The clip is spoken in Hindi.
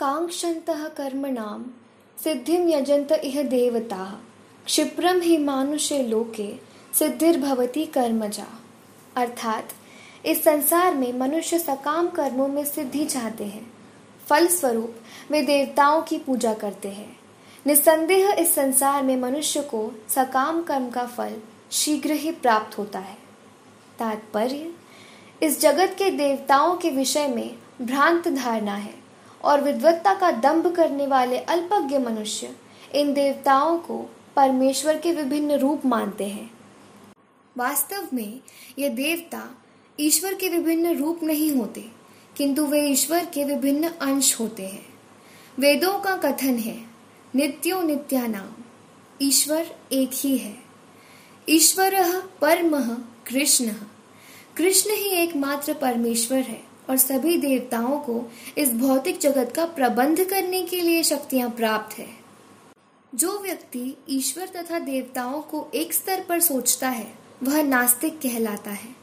काङ्क्षन्तः कर्मणां, सिद्धिं यजन्त इह देवताः। क्षिप्रम ही मानुष्य लोके सिद्धिर्भवती कर्मजा। अर्थात, इस संसार में मनुष्य सकाम कर्मों में सिद्धि चाहते हैं। फल स्वरूप वे देवताओं की पूजा करते हैं। निस्संदेह इस संसार में मनुष्य को सकाम कर्म का फल शीघ्र ही प्राप्त होता है। तात्पर्य, इस जगत के देवताओं के विषय में भ्रांत धारणा है। और विद्वत्ता का दंभ करने वाले अल्पज्ञ मनुष्य इन देवताओं को परमेश्वर के विभिन्न रूप मानते हैं। वास्तव में ये देवता ईश्वर के विभिन्न रूप नहीं होते, किंतु वे ईश्वर के विभिन्न अंश होते हैं। वेदों का कथन है, नित्यो नित्यानाम, ईश्वर एक ही है। ईश्वर परम कृष्ण। कृष्ण ही एकमात्र परमेश्वर है। और सभी देवताओं को इस भौतिक जगत का प्रबंध करने के लिए शक्तियाँ प्राप्त है। जो व्यक्ति ईश्वर तथा देवताओं को एक स्तर पर सोचता है, वह नास्तिक कहलाता है।